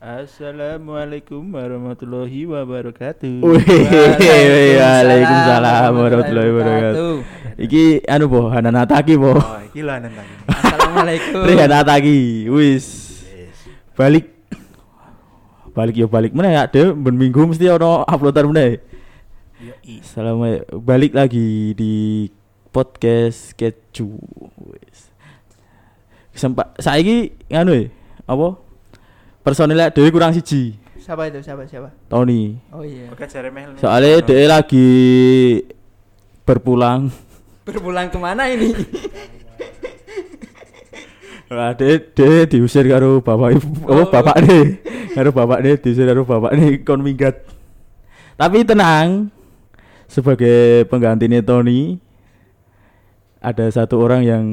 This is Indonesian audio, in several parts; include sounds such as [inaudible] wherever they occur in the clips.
Assalamualaikum warahmatullahi wabarakatuh. Waalaikumsalam warahmatullahi wabarakatuh. Iki anu po, Hananata ki po. Oh, iki lho. Assalamualaikum. Hananata ki. Wis. Balik balik yo balik meneh ya, Dek. Ben minggu mesti ono uploadan meneh. Yo i. Assalamualaikum. Balik lagi di podcast Keju. Wis. Sempat saiki nganu e, apa? Personilnya Dewi kurang siji. Siapa itu? Siapa siapa? Tony. Oh iya. Oke jare meh. Soalnya Dewi lagi berpulang. [laughs] Berpulang ke mana ini? Wah, de, de diusir karo bapak ibu, oh, Oh. bapak deh, karo bapak deh diusir karo bapak nih kon minggat. Tapi tenang, sebagai penggantinya Tony ada satu orang yang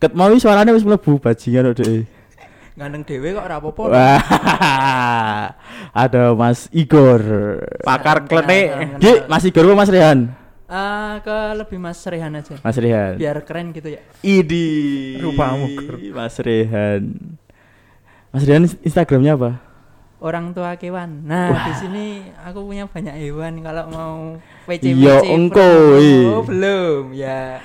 ket mau suaranya wis mlebu bajingan kok deh. Gandeng dewe kok ora apa-apa. Wah, ada Mas Igor. Pakar klenik. Ki, Mas Igor apa Mas Rehan? Ah, ke lebih Mas Rehan aja. Mas Rehan. Biar keren gitu ya. Idi. Rupamu, Mas Rehan. Mas Rehan Instagramnya apa? Orang tua kewan. Nah, di sini aku punya banyak hewan kalau mau PC Iya, engko, i. Oh, belum. Ya.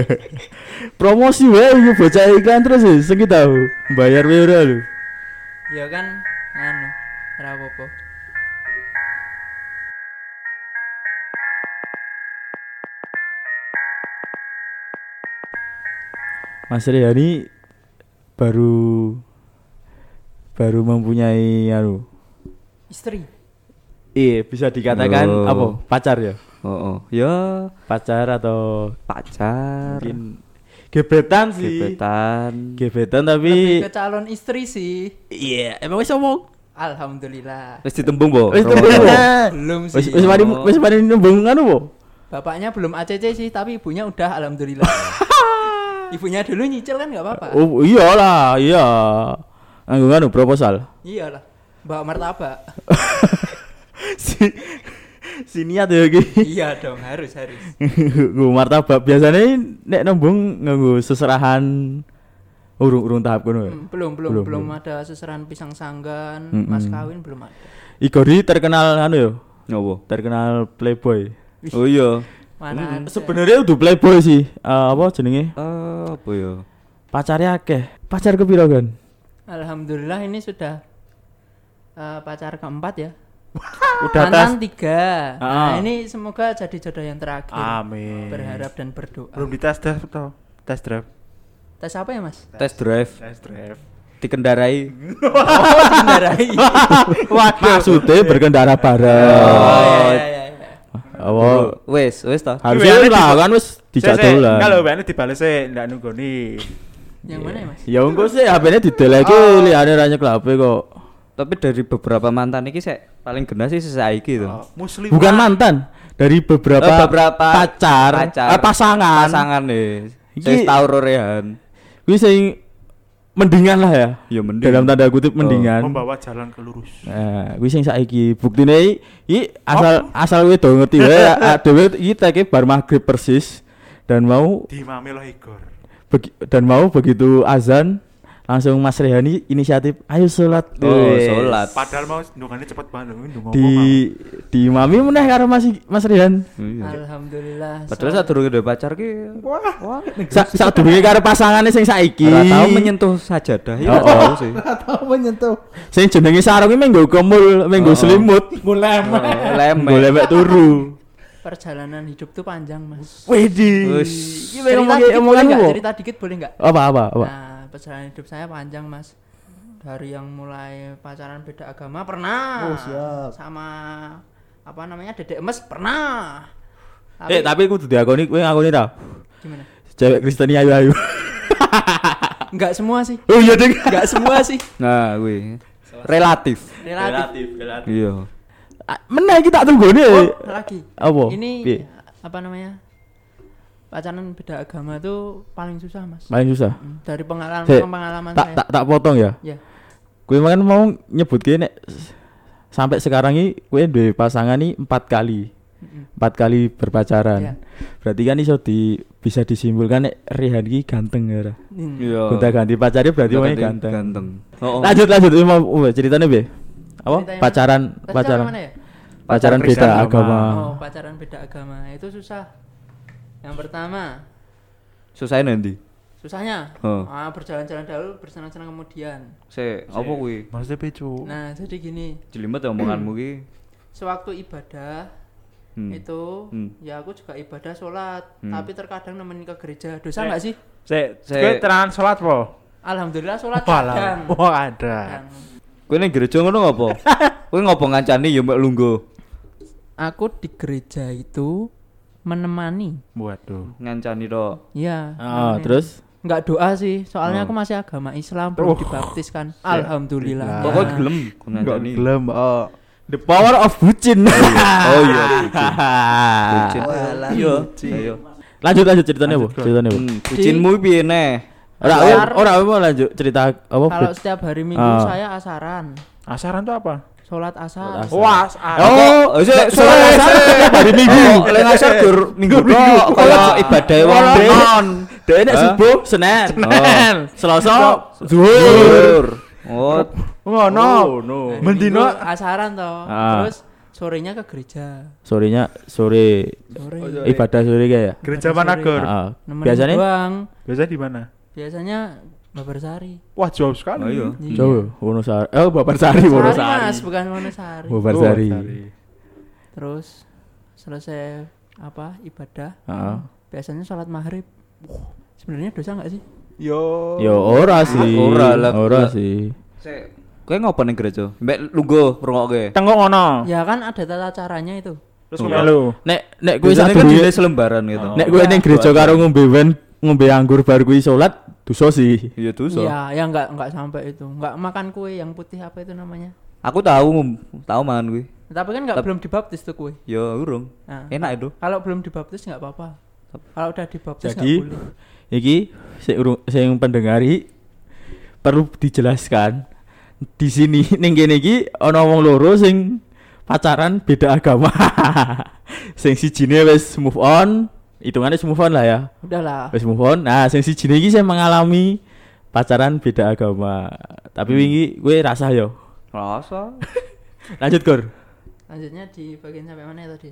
[laughs] Promosi wae iku bocah iklan terus ya, sing tahu. Bayar wae ora lho. Ya kan anu, ora apa-apa. Mas Rehan ini baru baru mempunyai anu. Istri. Iya, bisa dikatakan Oh. apa? Pacar ya? Oh, oh. ya Pacar atau pacar, mungkin gebetan sih. gebetan. Gebetan Lebih tapi ke calon istri sih. iya, emang wis omong. Alhamdulillah. Wis ditembung, Bo. Wis Promo- tembung, Bo. Belum sih. wis mari wis mari nembung anu po. Bapaknya belum ACC sih, tapi ibunya udah alhamdulillah. [laughs] ibunya dulu nyicil kan nggak apa-apa. Oh iyalah, iya. Anggo anu proposal. Iyalah. Bawa martabak. [laughs] si si niat ya iki. iya dong, harus harus. Nggo martabak biasanya nek nembung nganggo seserahan urung urung tahap kono ya. Hmm, belum, belum, Belum, belum, belum. ada seserahan pisang sanggan, Mm-mm. mas kawin belum ada. Igor ini terkenal anu ya, Ngopo? terkenal playboy. Oh iya. Mana ada? Sebenarnya udah playboy sih. Eh, apa jenenge? Eh, apa ya? Pacarnya akeh. Pacar kepiro kan? Alhamdulillah ini sudah eh, pacar keempat ya. Udah tes. Mantan tiga. Ah. Nah, ini semoga jadi jodoh yang terakhir. Amin. Berharap dan berdoa. Belum dites tes atau tes drive. Tes apa ya mas? Test drive Tes drive. dikendarai. [laughs] Oh, kendarai. [laughs] Maksudnya berkendara bareng. Oh, iya, iya, iya, iya. Apa Wes, wes ta. harusnya lah kan Sik, sik. dolan. Kalau bane dibales e ndak nunggu Yang mana ya mas? Ya engko sih HP-ne dideleke Oh. liyane ra nyekel HP kok. Tapi dari beberapa mantan iki sek paling genah sih sesaiki to. Oh, muslim. Bukan mantan, dari beberapa, Eh, beberapa pacar, pacar. eh, pasangan. Pasangan nih. Iki- Wis tau rorehan. Kuwi sing mendingan lah ya. Ya mending. Dalam tanda kutip mendingan. membawa jalan ke lurus. Nah, kuwi sing saiki buktine i, i asal asal kowe do ngerti wae [laughs] dhewe iki teke bar maghrib persis dan mau Dimami loh Igor. Begi- dan mau begitu azan langsung Mas Rehani inisiatif ayo sholat Oh, Wes. sholat. Padahal mau ndungane cepet banget ndung di di mami meneh karo Mas Mas Rehan Iya. Alhamdulillah. Padahal saat durunge duwe pacar ki Wah. Sa sadurunge karo pasangane sing saiki ora tau menyentuh sajadah. Ya Oh, ora oh. tau sih. Tahu menyentuh. sing jenenge sarung iki menggo kemul menggo Oh. selimut Mulai Oh, Lemek. boleh mek turu perjalanan hidup tuh panjang mas. Wedi Cerita ngomong dikit boleh nggak? apa Cerita dikit boleh nggak? apa apa apa Nah, perjalanan hidup saya panjang mas. Dari yang mulai pacaran beda agama pernah. Oh, siap. Sama apa namanya dedek emes pernah. eh tapi kudu diakoni kowe ngakoni ta gimana? cewek Kristen ayu ayu Enggak semua sih. oh iya ding Enggak semua sih. Nah, kuwi relatif. Relatif. relatif Iya. Meneh iki tak tunggone Oh, lagi. apa Ini Piye? apa namanya? Pacaran beda agama tuh paling susah mas. paling susah Hmm, Dari pengalaman Sik, pengalaman tak saya. tak tak potong ya Ya. Kue makan mau nyebut nek sampai sekarang ini kue duwe pasangan nih empat kali. empat kali berpacaran. Iya. Berarti kan iso di bisa disimpulkan nek Rihan iki ganteng ya. Hmm. Iya. Gonta ganti pacarnya berarti ganti ganteng. Ganteng. Oh. Lanjut lanjut ini mau oh, ceritanya be. Apa? Cerita yang pacaran mana? Pacaran. sampai mana ya? Pacaran beda agama. agama. Oh, pacaran beda agama. Itu susah. Yang pertama, Susahnya nanti. susahnya Oh. ah, berjalan-jalan dahulu, bersenang-senang kemudian. Se, apa kuwi? Maksudnya pecu. Nah, jadi gini, Jelimet ya omonganmu ki. [clears throat] sewaktu ibadah Hmm. itu Hmm. ya aku juga ibadah sholat Hmm. tapi terkadang nemenin ke gereja dosa nggak sih Sik, Sik. kowe terangan salat po? alhamdulillah sholat kadang Wah, ada. Kowe ning gereja ngono ngopo? [laughs] Kowe ngopo ngancani ya mek lungguh. Aku di gereja itu menemani Waduh. Ngancani tok. ya Ah, nemenin. terus nggak doa sih soalnya Oh. aku masih agama Islam belum Oh. dibaptis kan alhamdulillah Kok kok gelem Enggak ngancani. gelem, oh. the power of bucin. Oh iya. Bucin. [laughs] Iya. Ayo. lanjut lanjut ceritanya bu, ceritanya bu. Hmm, bucinmu piye neh? Ora ora mau lanjut cerita apa? kalau setiap hari minggu Ah. saya asaran Asaran tuh apa? Sholat asar asar. Wah, Oh, Oh, sholat asar hari minggu. Oh, lek ngasar gur minggu tok kaya ibadah wong non. Nek Hah? subuh Senin. Senin. Selasa zuhur. Oh, ngono. Oh, Mendino- Minggu asaran toh Ah. terus sorenya ke gereja Sorenya sore ibadah sore kayak ya. Gereja mana? Heeh. Nemenin Biasanya. Biasa di mana? biasanya Babarsari Wah, jauh sekali. Oh, iya. Iya. jauh Wonosari. Oh, Babarsari Sari, Wonosari. mas bukan Wonosari Oh, Babarsari. Sari. terus selesai apa ibadah Heeh. biasanya sholat maghrib sebenarnya dosa nggak sih Yo. Yo ora sih. Ora lah. Ora sih. sik. Kowe ngopo ning gereja? Mbek lungguh rungokke. Tengok ngono. ya kan ada tata caranya itu Terus melu. Nek nek kowe sak kan dile selembaran gitu. nek kowe ning gereja karo ngombe wen ngombe anggur bar kuwi salat dosa sih. Iya dosa. ya ya nggak nggak sampai itu nggak makan kue yang putih apa itu namanya Aku tahu, tahu mangan kuwi. tapi kan nggak Tep- belum dibaptis tuh kue Ya urung. Nah, Enak itu. kalau belum dibaptis nggak apa-apa kalau udah dibaptis nggak Jadi boleh iki sing urung sing pendengari perlu dijelaskan di sini ning kene iki ana wong loro sing pacaran beda agama. [laughs] sing sijine wis move on, hitungannya move on lah ya. udahlah Wis move on. Nah, sing sijine iki sing mengalami pacaran beda agama. Tapi wingi kowe rasa yo. Rasa. [laughs] Lanjut, Gor. lanjutnya di bagian sampai mana ya tadi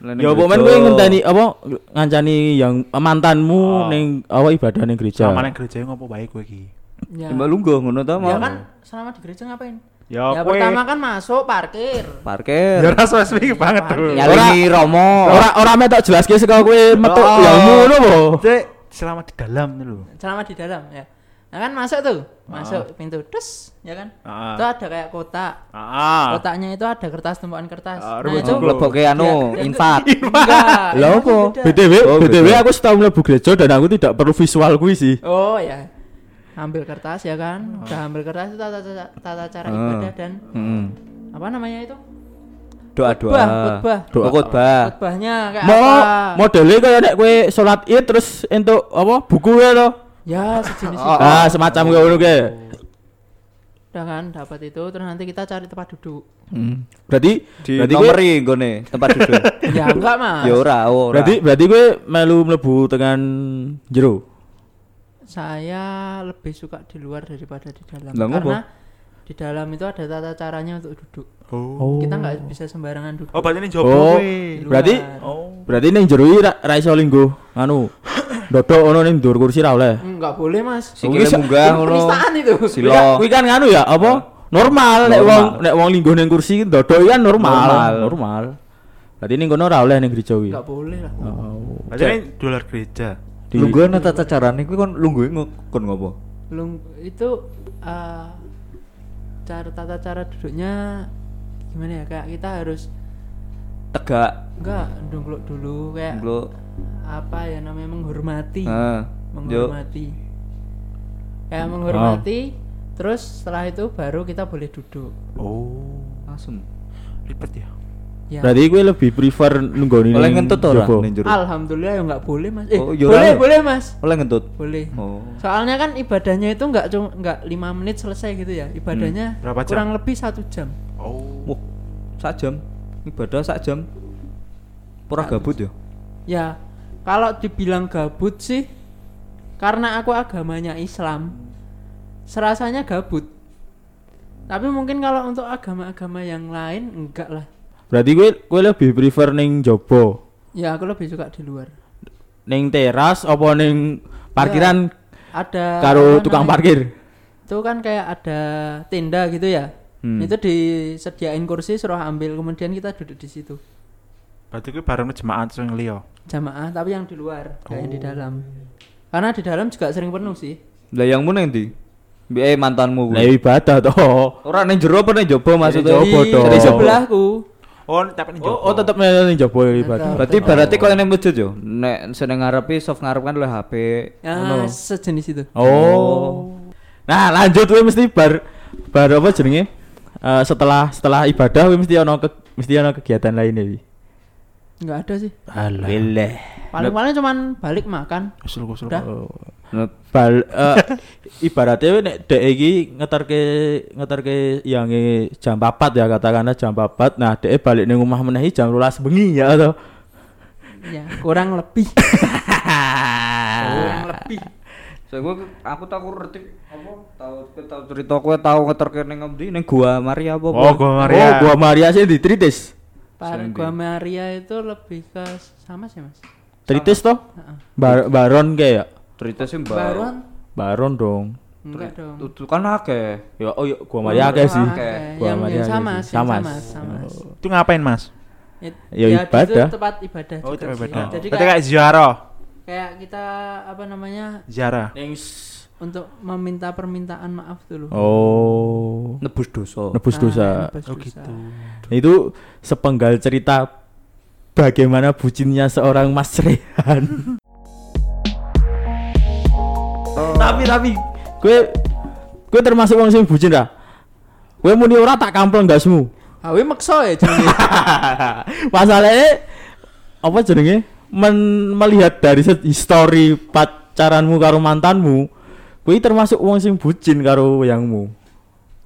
Ya apa men kowe ngenteni apa ngancani yang mantanmu Oh. ning apa ibadah ning gereja. Sama nang gereja ngopo baik kowe iki? ya, Mbak lungguh ngono ta ya mau. kan selama di gereja ngapain Ya, ya kowe pertama kan masuk parkir Parkir. Ya rasa spesifik banget tuh. Nyalingi Romo. Ora ora metok jelaske saka kowe metu Oh. ilmu ngono po. Cek selama di dalam nih lho. selama di dalam ya nah kan masuk tuh masuk pintu dus ya kan Ah. itu ada kayak kotak Ah. kotaknya itu ada kertas tumpukan kertas Ah, nah itu. Leboke anu Ya, ya, infak. [laughs] enggak Lah itu apa? BTW, Oh, BTW aku setahun mlebu gereja dan aku tidak perlu visual kuwi sih. oh ya ambil kertas ya kan udah ambil kertas itu tata, tata, tata cara Ah. ibadah dan Heeh. apa namanya itu Doa-doa. khotbah khotbah Doa. Oh, khotbah. khotbahnya kayak Mau apa modelnya kayak nek kowe salat Id terus entuk apa buku ya to. ya sejenis Oh, Ah, semacam kayak ngono kae. udah kan dapat itu terus nanti kita cari tempat duduk Hmm. Berarti Di berarti nomori nggone tempat duduk. [laughs] ya enggak mas Ya ora, ora. berarti berarti kowe melu mlebu tekan jero. Saya lebih suka di luar daripada di dalam ngopo? karena di dalam itu ada tata caranya untuk duduk Oh. kita nggak bisa sembarangan duduk Oh, berarti ini jopo Oh, berarti Oh. berarti ning jero iki ra, ra iso linggo anu. [coughs] Dodok ono ning dur kursi ra oleh. nggak boleh mas Sikile munggah ngono. penistaan itu Silo. Kuwi kan nganu ya apa? Normal nek Normal. wong nek wong linggo ning kursi dodok kan normal. Normal. Normal. Berarti ning kono ra oleh ning gereja kuwi. nggak boleh lah Oh. Berarti ini dolar gereja. Di- Lungguh ana tata carane kuwi kon lungguhe ngo- kon ngopo? Lung itu eh, cara tata cara duduknya gimana ya kayak kita harus Tegak. enggak dungkluk dulu kayak Lu apa ya namanya menghormati Heeh. Yo. menghormati kayak menghormati terus setelah itu baru kita boleh duduk Oh. langsung. Ribet ya. Ya Berarti gue lebih prefer nunggoni Oleh ngentut ora jopo. ning jero? alhamdulillah ya nggak boleh mas eh Oh, ya boleh ora. boleh mas Oleh ngentut. boleh Oh. soalnya kan ibadahnya itu nggak cuma nggak lima menit selesai gitu ya ibadahnya Berapa jam? kurang lebih satu jam Oh. Wah, sak jam. Ibadah sak jam. Pura gabut ya. Ya, kalau dibilang gabut sih karena aku agamanya Islam. Serasanya gabut. Tapi mungkin kalau untuk agama-agama yang lain enggak lah. Berarti gue gue lebih prefer ning jobo. Ya, aku lebih suka di luar. Ning teras apa ning parkiran Ada karo tukang namanya? parkir. Itu kan kayak ada tenda gitu ya. Hmm. Itu disediain kursi suruh ambil kemudian kita duduk di situ. Berarti gue bareng jemaat sing liya. Jamaah tapi yang di luar, kayak yang di Oh. dalam. Karena di dalam juga sering penuh sih. Lah yang mu nang ndi? Mbek eh, mantanmu Lah ibadah toh. Ora ning jero apa ning jobo maksudnya? jobo dong. di sebelahku. Oh, tapi ning Oh, oh tetep ning jobo ibadah. Tetep. Berarti berarti koyo ning masjid yo. Nek seneng ngarepi soft ngarep kan oleh HP. Ngono. sejenis itu. Oh. Nah, lanjut we mesti bar bar apa jenenge? Eh, setelah setelah ibadah we mesti ono ke, mesti ono kegiatan lainnya wi. Enggak ada sih. Alah. Paling-paling cuman balik makan. Usul usul. Udah. Nah, Bal eh, ibaratnya we nek dek iki ngeterke ngeterke yang jam 4 ya katakanlah jam 4. Nah, dek balik ning omah meneh jam 12 bengi ya atau Ya, kurang lebih. [laughs] kurang lebih. Saya gua aku tak aku ngerti apa tahu kowe tahu cerita kowe tahu ngeterke ning ngendi ning gua Maria apa? Oh, gua Maria. Oh, gua Maria sih di Tritis. Par gua Maria itu lebih ke sama sih, Mas. Tritis toh? Heeh. Bar baron kayak Cerita sih Mbak. Baron Baron dong. enggak dong. Itu kan akeh. Ya, oh, ya, gua Maria akeh sih. Oke, Gua Yang, Maria sama, sih. sama, Sama. sama. Itu ngapain, Mas? Ya, di ibadah. situ tempat ibadah Oh, itu sih. beda. Jadi kayak, kayak ziarah. kayak kita apa namanya Ziarah. untuk meminta permintaan maaf dulu. Oh. Nebus dosa. Nebus Ah, dosa. Oh, gitu. Itu sepenggal cerita bagaimana bucinnya seorang Mas Rehan. tapi tapi gue gue termasuk orang sing bucin dah. Gue muni ora tak kampleng gasmu. Awe maksa ya jenenge. [laughs] Masalahnya apa jenenge? Men, melihat dari history pacaranmu karo mantanmu, gue termasuk wong sing bucin karo yangmu.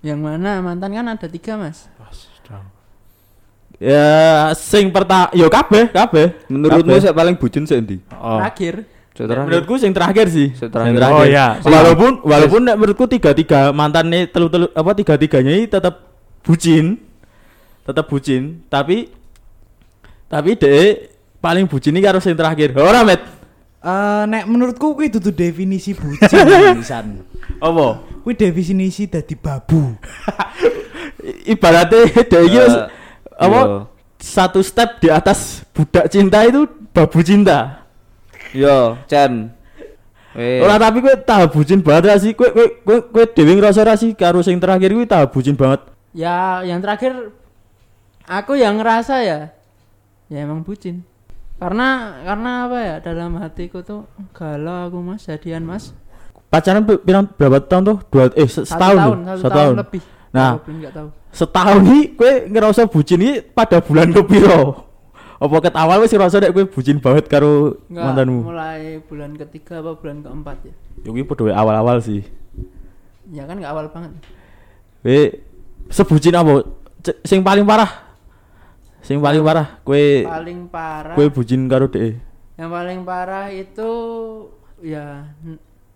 Yang mana mantan kan ada tiga mas. Ya sing pertama yo kabeh kabeh. Menurutmu sih paling bucin sih endi? Oh. Terakhir. Sik terakhir. Menurutku sing terakhir sih. Sing Sing terakhir. Oh, iya. Walaupun walaupun nek menurutku tiga tiga mantan nih telu telu apa tiga tiganya ini tetap bucin, tetap bucin. Tapi tapi deh paling bucin ini karo sing terakhir. Ora met. Eh nek menurutku kuwi dudu definisi bucin [laughs] pisan. Apa? Kuwi definisi dadi babu. [laughs] Ibaratnya wis Eh, apa iya. satu step di atas budak cinta itu babu cinta. Yo, Chan. Eh, Ora tapi kowe tahap bucin banget ra sih. Kowe kowe kowe kowe dhewe ngrasa ra sih karo sing terakhir kuwi tahap bucin banget. Ya yang terakhir aku yang ngerasa ya ya emang bucin. Karena karena apa ya dalam hatiku tuh galau aku mas jadian mas Pacaran pirang berapa tahun tuh? Dua eh se- satu setahun. tahun tuh, satu setahun. tahun lebih. Nah. Tahu. Setahun nih kowe ngerasa bucin ini pada bulan kepiro? Apa ket awal wis ngerasa nek kowe bucin banget karo Nggak, mantanmu? mulai bulan ketiga apa bulan keempat ya. Ya kuwi padha wae awal-awal sih. Ya kan nggak awal banget. Kowe sebucin apa? C- sing paling parah. Sing paling parah kowe Paling parah. kowe bucin karo dhek. Yang paling parah itu ya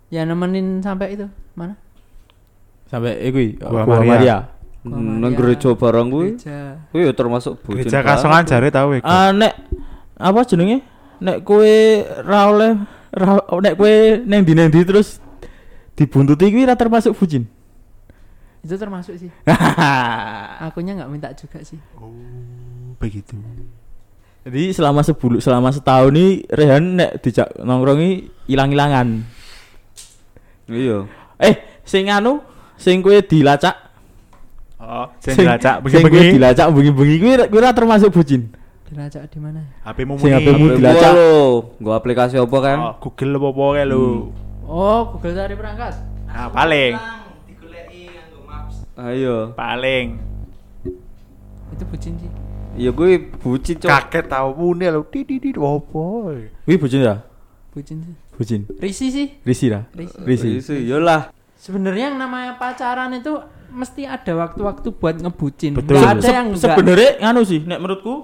ya nemenin sampai itu mana? Sampai eh kuwi Gua Maria. Maria. Nang Maria. gereja barang kuwi. Kuwi ya termasuk bucin. Gereja. Kasongan jare tau iku. Ah nek apa jenenge? Nek kowe ra oleh ra nek kowe neng ndi neng ndi terus dibuntuti kuwi ra termasuk bucin. Itu termasuk sih. [laughs] Akunya nggak minta juga sih. Oh, begitu. Jadi selama sebulu selama setahun nih Rehan nek dijak nongkrongi ilang-ilangan. Iya. Eh, sing anu, sing kowe dilacak, Oh, sing dilacak sing bengi-bengi. dilacak bengi-bengi kuwi kuwi ra termasuk bucin. Dilacak di mana? HP-mu Sing muni. HP-mu Gua dilacak. lo, gua aplikasi apa kan? Oh, Google apa kae lho. Oh, Google cari perangkat. Nah, paling Ayo. paling Itu bucin sih. Ya gue bucin cok. kaget tau muni lho. Di di di opo. Kuwi bucin ra? Bucin sih. Bucin. Risi sih. Risi? Risi. Risi. Risi, yolah. Sebenarnya yang namanya pacaran itu mesti ada waktu-waktu buat ngebucin. Betul. Ada Se- yang sebenarnya nganu sih nek menurutku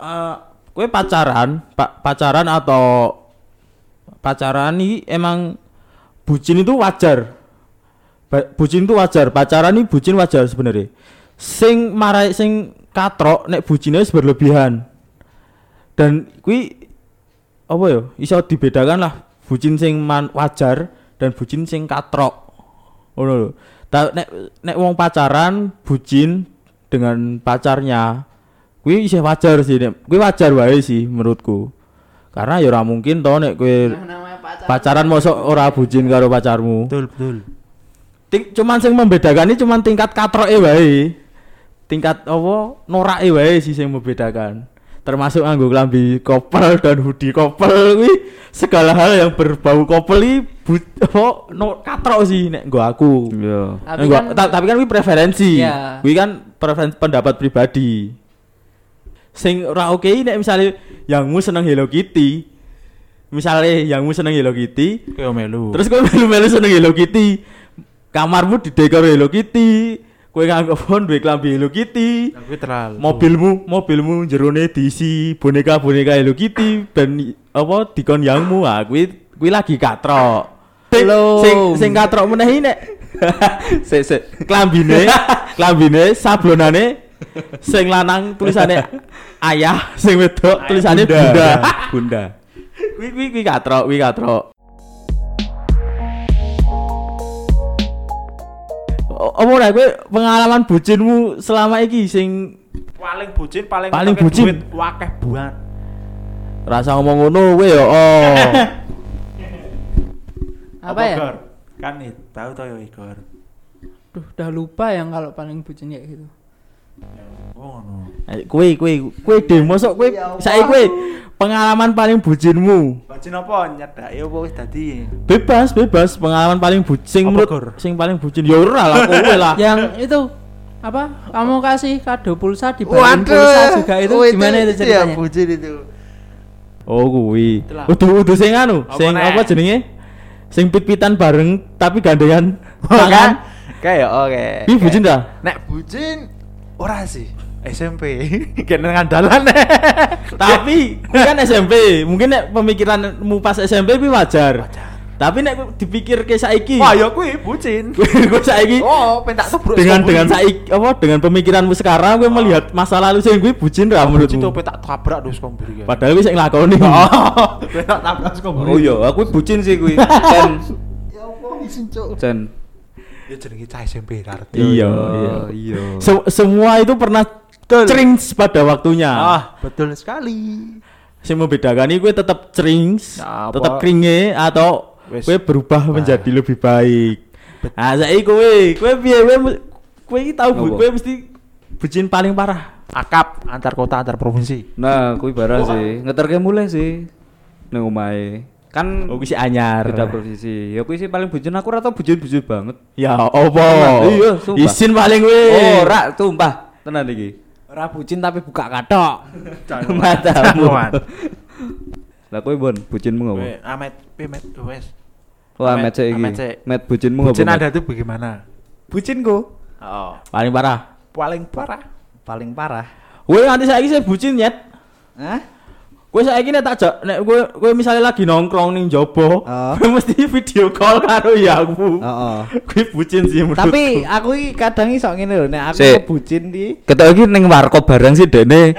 eh Kowe pacaran, pa- pacaran atau pacaran ini emang bucin itu wajar. Ba- bucin itu wajar, pacaran ini bucin wajar sebenarnya. Sing marai sing katrok nek bucinnya berlebihan. Dan kui apa ya? Iso dibedakan lah bucin sing man wajar dan bucin sing katrok. Ngono lho. Ta nek nek wong pacaran bucin dengan pacarnya kuwi isih wajar sih nek kuwi wajar wae sih menurutku. Karena ya ora mungkin to nek kowe Nah, pacaran. pacaran mosok ora bucin karo pacarmu. Betul, betul. Ting, cuman sing membedakan ini cuman tingkat katroke wae. Tingkat apa norake wae sih sing membedakan. Termasuk nganggo klambi kopel dan hoodie kopel kuwi segala hal yang berbau kopel iki bu, apa no, katrok sih nek nggo aku. Iya. Tapi kan- ta- tapi kan kuwi preferensi. Kuwi kan preferensi pendapat pribadi. Sing ora oke nek misalnya yangmu seneng Hello Kitty. Misalnya yangmu seneng Hello Kitty, Kayak melu. Terus kowe melu-melu seneng Hello Kitty. Kamarmu didekor Hello Kitty. Kowe nganggo phone [laughs] duwe klambi Hello Kitty. tapi terlalu. Mobilmu, mobilmu jerone diisi boneka-boneka Hello Kitty dan apa dikon yangmu. Ah, kuwi kuwi lagi katrok. Sing Belum. sing, sing katrok meneh iki nek [laughs] sik sik klambine, klambine sablonane sing lanang tulisane ayah, sing wedok tulisane bunda. Bunda. Kuwi kuwi kuwi katrok, kuwi katrok. Apa ora kowe pengalaman bucinmu selama iki sing paling bucin, paling Paling bucin. duit, wakeh buat. rasa ngomong ngono kowe ya oh. Apa ya? Gor? Kan tahu tau ya Igor. Duh, udah lupa yang kalau paling bucin kayak gitu. Oh, no. Kowe kowe kowe demo sok kowe saiki kowe pengalaman paling bucinmu. Bucin apa nyedaki apa wis dadi? Bebas, bebas pengalaman paling bucin Apa, menurut Gor? sing paling bucin ya ora lah kowe lah. [laughs] yang itu apa? Kamu kasih kado pulsa dibalikin pulsa juga itu gimana itu ceritanya? bucin itu. Oh kuwi. Udu udu sing anu, Apa sing apa jenenge? Sing pit-pitan bareng tapi gandengan [laughs] Kan? tangan. Kayak oke. Kuwi bucin dah. Nek bucin ora sih. SMP. [laughs] Kene ngandalan. [laughs] Tapi kuwi kan SMP, mungkin nek pemikiranmu pas SMP kuwi wajar. Tapi nek dipikir ke saiki, Wah, ya kuwi bucin. [laughs] gue saiki Oh, pentak tubruk. dengan dengan saiki apa dengan pemikiranmu sekarang gue melihat masa lalu sing gue bucin ra bucin tuh menurutmu. pentak tabrak terus komburi. Padahal gue sing nglakoni. Oh, pentak tabrak terus komburi. Oh iya, aku bucin sih kuwi. Cen. Ya apa isin cuk. Cen. Ya jenenge cah SMP. Iya, Oh, iya. iya. Se- semua itu pernah cerings pada waktunya. Ah, betul sekali. Sing membedakan ini gue tetap cerings, Ya, apa? tetap kringe atau gue berubah Bah. menjadi lebih baik. Nah, saya gue, gue piye gue iki tahu bu, gue mesti bucin paling parah. Akap antar kota antar provinsi. Nah, kuwi barang sih. Ngeterke mulai sih. Ning omahe. Kan Oh, gue si anyar. beda provinsi. Ya kuwi sih paling bucin aku ora tau bucin-bucin banget. Ya, opo? Iya, sumpah. Isin paling gue. Oh, ora tumpah. Tenan iki. Ora bucin tapi buka katok. [laughs] Matamu. Lah kowe Bon, bucinmu ngopo? Amet, Pimet, wes. Oh, Amet sik iki. Met bucinmu ngopo? Bucin ada tuh bagaimana? Bucinku Oh, Paling parah. paling parah. paling parah. Gue nanti saya saya bucin nyet. Hah? Gue saya nek tak jak, nek gue gue misalnya lagi nongkrong ning jobo, Oh. gue mesti [laughs] video call karo yaku. Heeh. Gue bucin sih menurutku. Tapi aku iki kadang iso ngene lho, nek aku Sik. bucin di Ketok iki ning warkop barang sih dene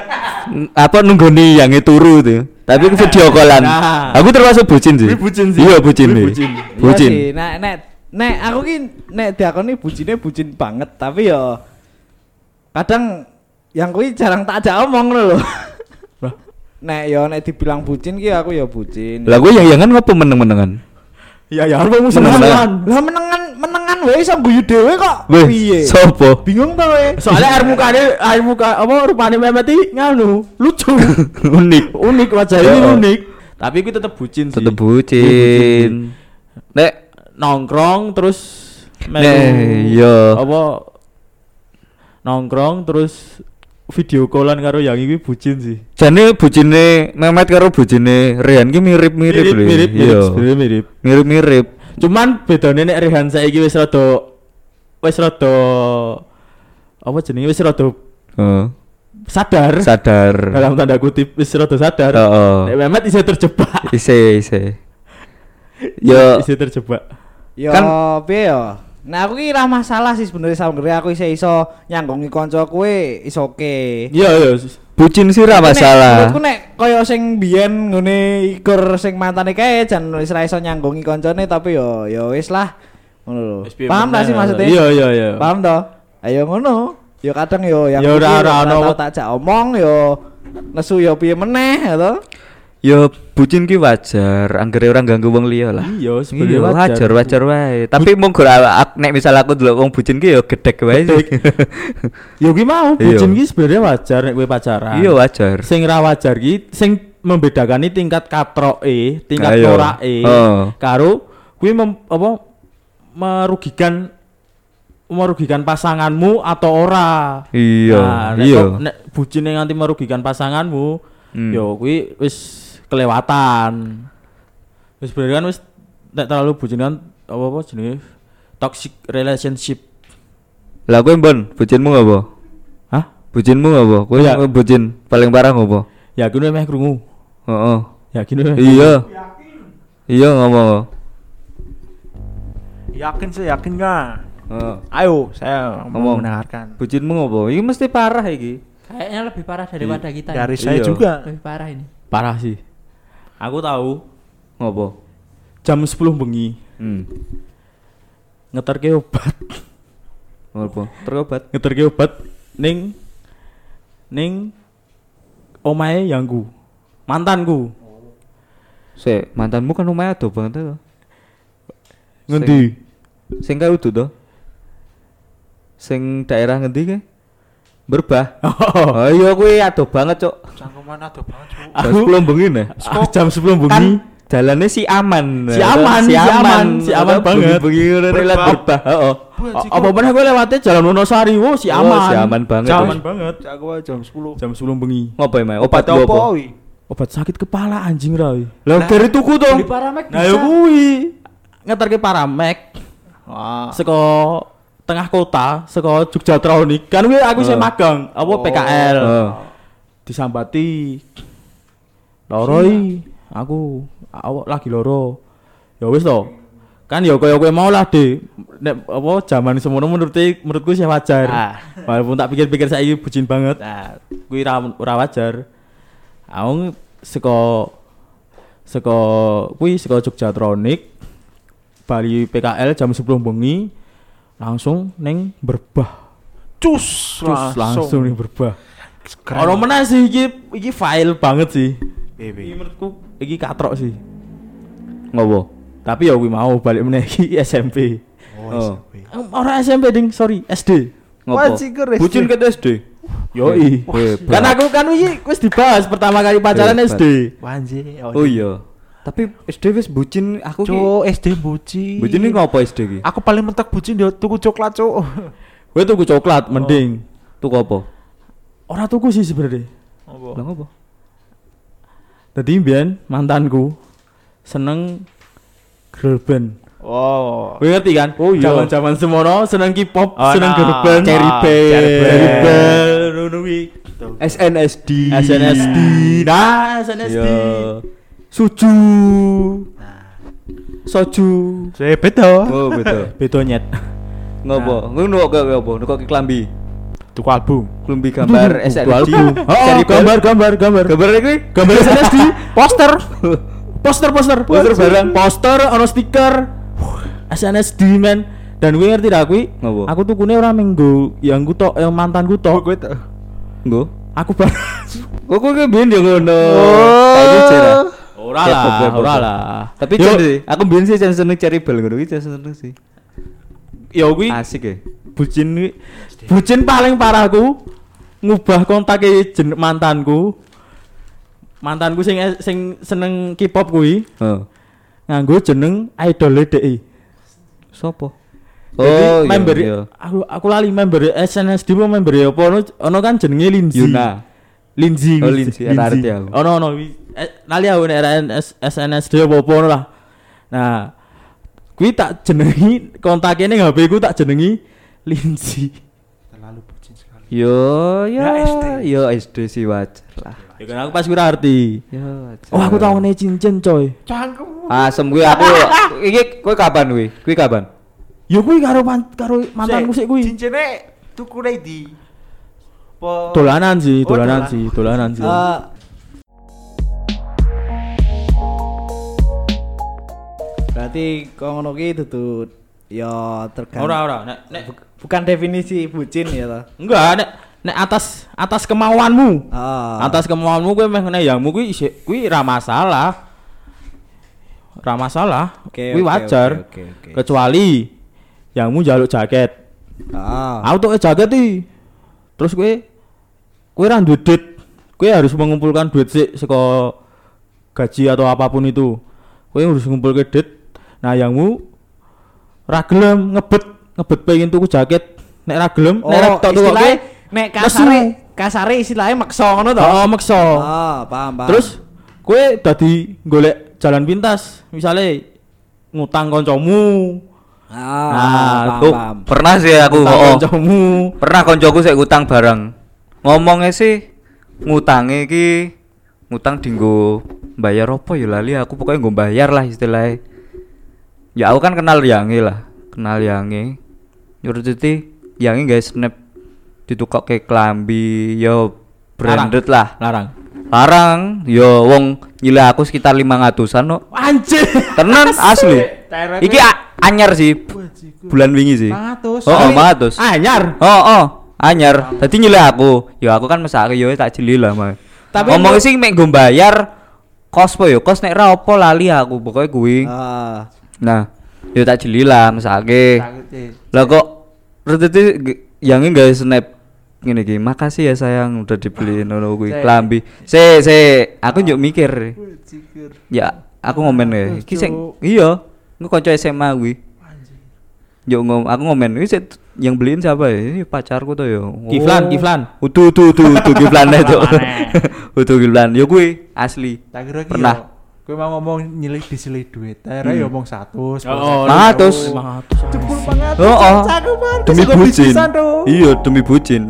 apa nunggoni yang turu tuh. Tapi aku video callan. Nah. Aku termasuk bucin sih. Gue bucin sih. Iya bucin Gue nih. bucin. Bucin. Iya sih, nek nek nek aku ki nek diakoni bucinnya bucin banget, tapi ya kadang yang kuwi jarang tak ajak omong lho. [laughs] Nek yo nek dibilang bucin ki aku ya bucin. Lah gue yang yangan ngopo meneng-menengan? Ya ya harus musuh Menang, musuhan. Lah menengan menengan wae iso guyu dhewe kok. Piye? sopo? Bingung ta wae. Soalnya air mukanya air muka apa rupanya Mehmet iki nganu lucu. [laughs] Unik. unik wajah ini unik. Tapi gue tetap bucin sih. Tetep bucin. Nek Nongkrong terus Nek, iya. Apa nongkrong terus video callan karo yang ini bucin sih. jane bucine Mehmet karo bucine Rian ki mirip-mirip lho. mirip, mirip, Iya. sebenarnya mirip. Mirip-mirip. Cuman bedane nek Rehan saiki wis rada wis rada apa jenenge wis rada Heeh. sadar. sadar. Dalam tanda kutip wis rada sadar. Heeh. Nek Mehmet isih terjebak. Ise ise. Yo isih terjebak. Yo Kan- piye yo? Nah aku ki ra masalah sih sebenarnya sampe aku iso iso nyanggungi kanca kuwe iso oke. Iya iya. bucin sih ra masalah. Menurutku nek kaya sing biyen ngene ikur sing mantane kae jan wis ra iso nyanggungi kancane tapi yo yo wis lah. Ngono lho. Paham gak sih maksudnya? Iya iya iya. Paham toh? Ayo ngono. Yo kadang yo yang Ya ora- ora ono- tak jak omong yo nesu yo piye meneh ya toh. Yo bucin ki wajar, anggere orang ganggu wong liya lah. Iya, Iya, sebenarnya wajar, wajar wae. Tapi mung nek misal aku delok wong bucin ki yo gedek wae. [laughs] Yo ki mau Iya. bucin ki sebenarnya wajar nek kowe pacaran. Iya wajar. Sing ra wajar ki sing membedakan tingkat katroke, tingkat Ayo. norake Oh. karo kuwi mem- apa merugikan merugikan pasanganmu atau ora. Iya, Nah, nek, iya. nek bucine nganti merugikan pasanganmu, Hmm. yo kuwi wis kelewatan. Wis berarti kan wis nek terlalu bucin kan apa apa jenenge toxic relationship. Lah kowe mbon, bucinmu ngopo? Hah? Bucinmu ngopo? Kowe Ya. bucin paling parah ngopo? Yakin meh krungu. Heeh. Yakin weh. Iya. Iya ngomong. Yakin sih, yakin nggak? Heeh. Ayo, saya mau Ngomong. mendengarkan. Bucinmu ngopo? Iki mesti parah iki. Kayaknya lebih parah daripada kita. ya. Dari saya Iya. juga. Lebih parah ini. Parah sih. Aku tahu Ngopo? jam 10 bengi Hmm. ngeterke obat. Ngopo? Terobat. ngeterke obat ning ning omahe yangku. Mantanku. Se, mantanmu kan lumayan ado banget to. Ngendi? Sing kae udu to? Sing daerah ngendi ke? Berbah. [laughs] Oh, Oh iya kuwi ado banget, Cuk. Cangkeman ada banget, Cuk. Jam Aku- 10 bengi nih. [laughs] ah, jam 10 bengi. Kan jalannya si aman. Si aman, si aman, si aman banget. Bengi Berbah. lewat berbah. Heeh. A- apa mana gue lewatnya jalan Wonosari, wo si Oh, aman. si aman banget. Si aman banget. Aku jam 10. Jam 10 bengi. Ngopo emang? Obat wi? Obat sakit kepala anjing ra. wi. Lah dari tuku to. Di Paramek Nah, yo bisa. kuwi ngeterke Paramek Wah. saka tengah kota, saka Jogjatronik. Kan kuwi aku sing Oh. magang, apa PKL. Oh. Disambati. Loro i, aku awak lagi loro. Ya wis to. Kan ya kaya kowe mau lah, De. Nek apa zaman semono menurut menurutku sih wajar. Ah. Walaupun tak pikir-pikir saiki bucin banget. Nah, kuwi ra ora wajar. Aku saka saka kuwi saka Jogjatronik Bali PKL jam 10 bengi langsung neng berbah. Cus, Terus langsung ning berbah. Keren. Ora meneh sih iki iki file banget sih. Bebe. Iki menurutku iki katrok sih. Ngopo? Tapi ya kuwi mau balik meneh iki [laughs] SMP. Oh, Oh. SMP. Eh, Ora SMP ding, sorry, SD. Ngopo? Bucin ke SD. Yoi. Kan aku kan iki wis dibahas pertama kali pacaran. SD. Wanji. Oh iya. Tapi SD wis bucin aku ki. Cuk, SD bucin. Bucin ini ngopo SD ki? Aku paling mentek bucin dia tuku coklat, Cuk. [laughs] Kowe tuku coklat mending. Tuku apa? Ora tuku sih sebenarnya. Lah ngopo? Tadi mbiyen mantanku seneng girl band. Oh. Kowe ngerti kan? Oh, iya. Zaman-zaman semono seneng K-pop, Oh, seneng nah. girl band, Cherry Band. Cherry ngono kuwi. SNSD. SNSD. Nah, SNSD. Iya. Suju. Soju. Saya beda. Oh, betul. [laughs] Bedo nyet. Ngopo? Ngono nukok ke apa? Nukok ke klambi. Tuku album. Klambi gambar SNSD. [laughs] Oh, Cherry band. gambar, gambar, gambar. Gambar iki? Gambar SNSD. [laughs] Poster. Poster, poster, Poster barang. Poster, ono stiker. [sighs] SNSD men. Dan gue ngerti dah kuwi. Ngopo? Aku tuh kune ora minggu yang ku tok, yang mantanku tok. gue tuh. Nggo. Aku bar. Kok kowe ki biyen yo ngono. Oh. Ora Ya, lah, ora lah. Tapi Yo, aku biyen sih seneng cherry bell ngono iki seneng sih. yo kuwi Asik ya. bucin bucin paling parahku ngubah kontake jen mantanku. Mantanku sing sing seneng K-pop kuwi Heeh. nganggo jeneng idol DE. Sopo? Jadi Oh, member iya. aku aku lali member SNSD apa member apa ono kan jenenge Lindsay. Yuna. Lindsay. Oh, Lindsay, arti aku. Ono ono wi- eh, lali aku nek RNS SNSD apa apa ono lah. Nah, kuwi tak jenengi kontake ning HP ku tak jenengi Lindsay. Terlalu bucin sekali. Yo yo Ya, SD. yo SD sih wajar lah. Ya kan aku pas ra ngerti. Yo wajar. Oh, aku tau ngene cincin, coy. Cangkem. Asem gue aku iki kowe kapan kuwi? Kuwi kapan? Ya kuwi karo man- karo mantanku sik kuwi. Cincine tukune di. Po Dolanan sih, Oh, dolanan dolan. sih, dolanan sih. Eh, berarti kok ngono ki dudu ya tergantung Ora ora, nek nek bukan definisi bucin ya toh. enggak nek nek atas atas kemauanmu. Ah. Atas kemauanmu kowe meh ngene yangmu kuwi isih kuwi ra masalah. Ra masalah. Oke, Kuwi oke, wajar. oke, oke, oke. Kecuali yangmu jaluk jaket. Ah. Aku tuh jaket iki. Terus kowe kowe ra duwe duit. Kowe harus mengumpulkan duit sik saka gaji atau apa pun itu. Kowe harus ngumpulke duit. Nah, yangmu ra gelem ngebet ngebet pengen tuku jaket. Nek ra gelem, nek ra Oh, tok tukoke istilahnya nek kasare kasare istilahnya maksa ngono toh. Oh, maksa. Ah, paham, paham. Terus kowe dadi golek jalan pintas, misalnya ngutang kancamu. ah, Nah, paham, Tuh, paham. pernah sih aku Ngutang oh, kancamu. pernah koncoku sik utang barang. Ngomongnya sih ngutange iki ngutang dinggo bayar apa ya lali aku pokoknya nggo bayar lah istilahnya. Ya aku kan kenal Yangi lah, kenal Yangi. Nyuruh titi Yangi guys snap ditukok ke klambi yo branded lah. Larang. Larang yo wong nyile aku sekitar 500-an no. Anjir. Tenan [laughs] asli. Iki anyar sih. Bulan wingi sih. 500. Oh, oh, 500. Anyar. Oh, oh, anyar. Dadi nyile aku. Ya aku kan mesake yo tak jeli lah, Mas. Tapi ngomong sih mek nggo bayar kos po yo, kos nek ra opo lali aku pokoknya kuwi. Ah. Nah, yo tak jeli lah mesake. Lah kok retete yang enggak snap ngene iki. Makasih ya sayang udah dibeliin ngono kuwi klambi. Se se aku njuk mikir. Ya, aku ngomen ya. Iki sing iya, aku kanca SMA kuwi. Yo ngom aku ngomen iki sik yang beliin siapa ya? Ini pacarku tuh yo. Kiflan, Kiflan. Utuh utuh utuh utuh Kiflan itu. [laughs] Utuh Kiflan. Yo kuwi asli. Tak kira ki Pernah. yo, Kowe mau ngomong nyilih disilih duit. Tak kira Hmm. yo ngomong 100. Oh, Nah, terus- Jebul 500. Oh, oh. Cakupan. Demi bucin. Iya, demi bucin.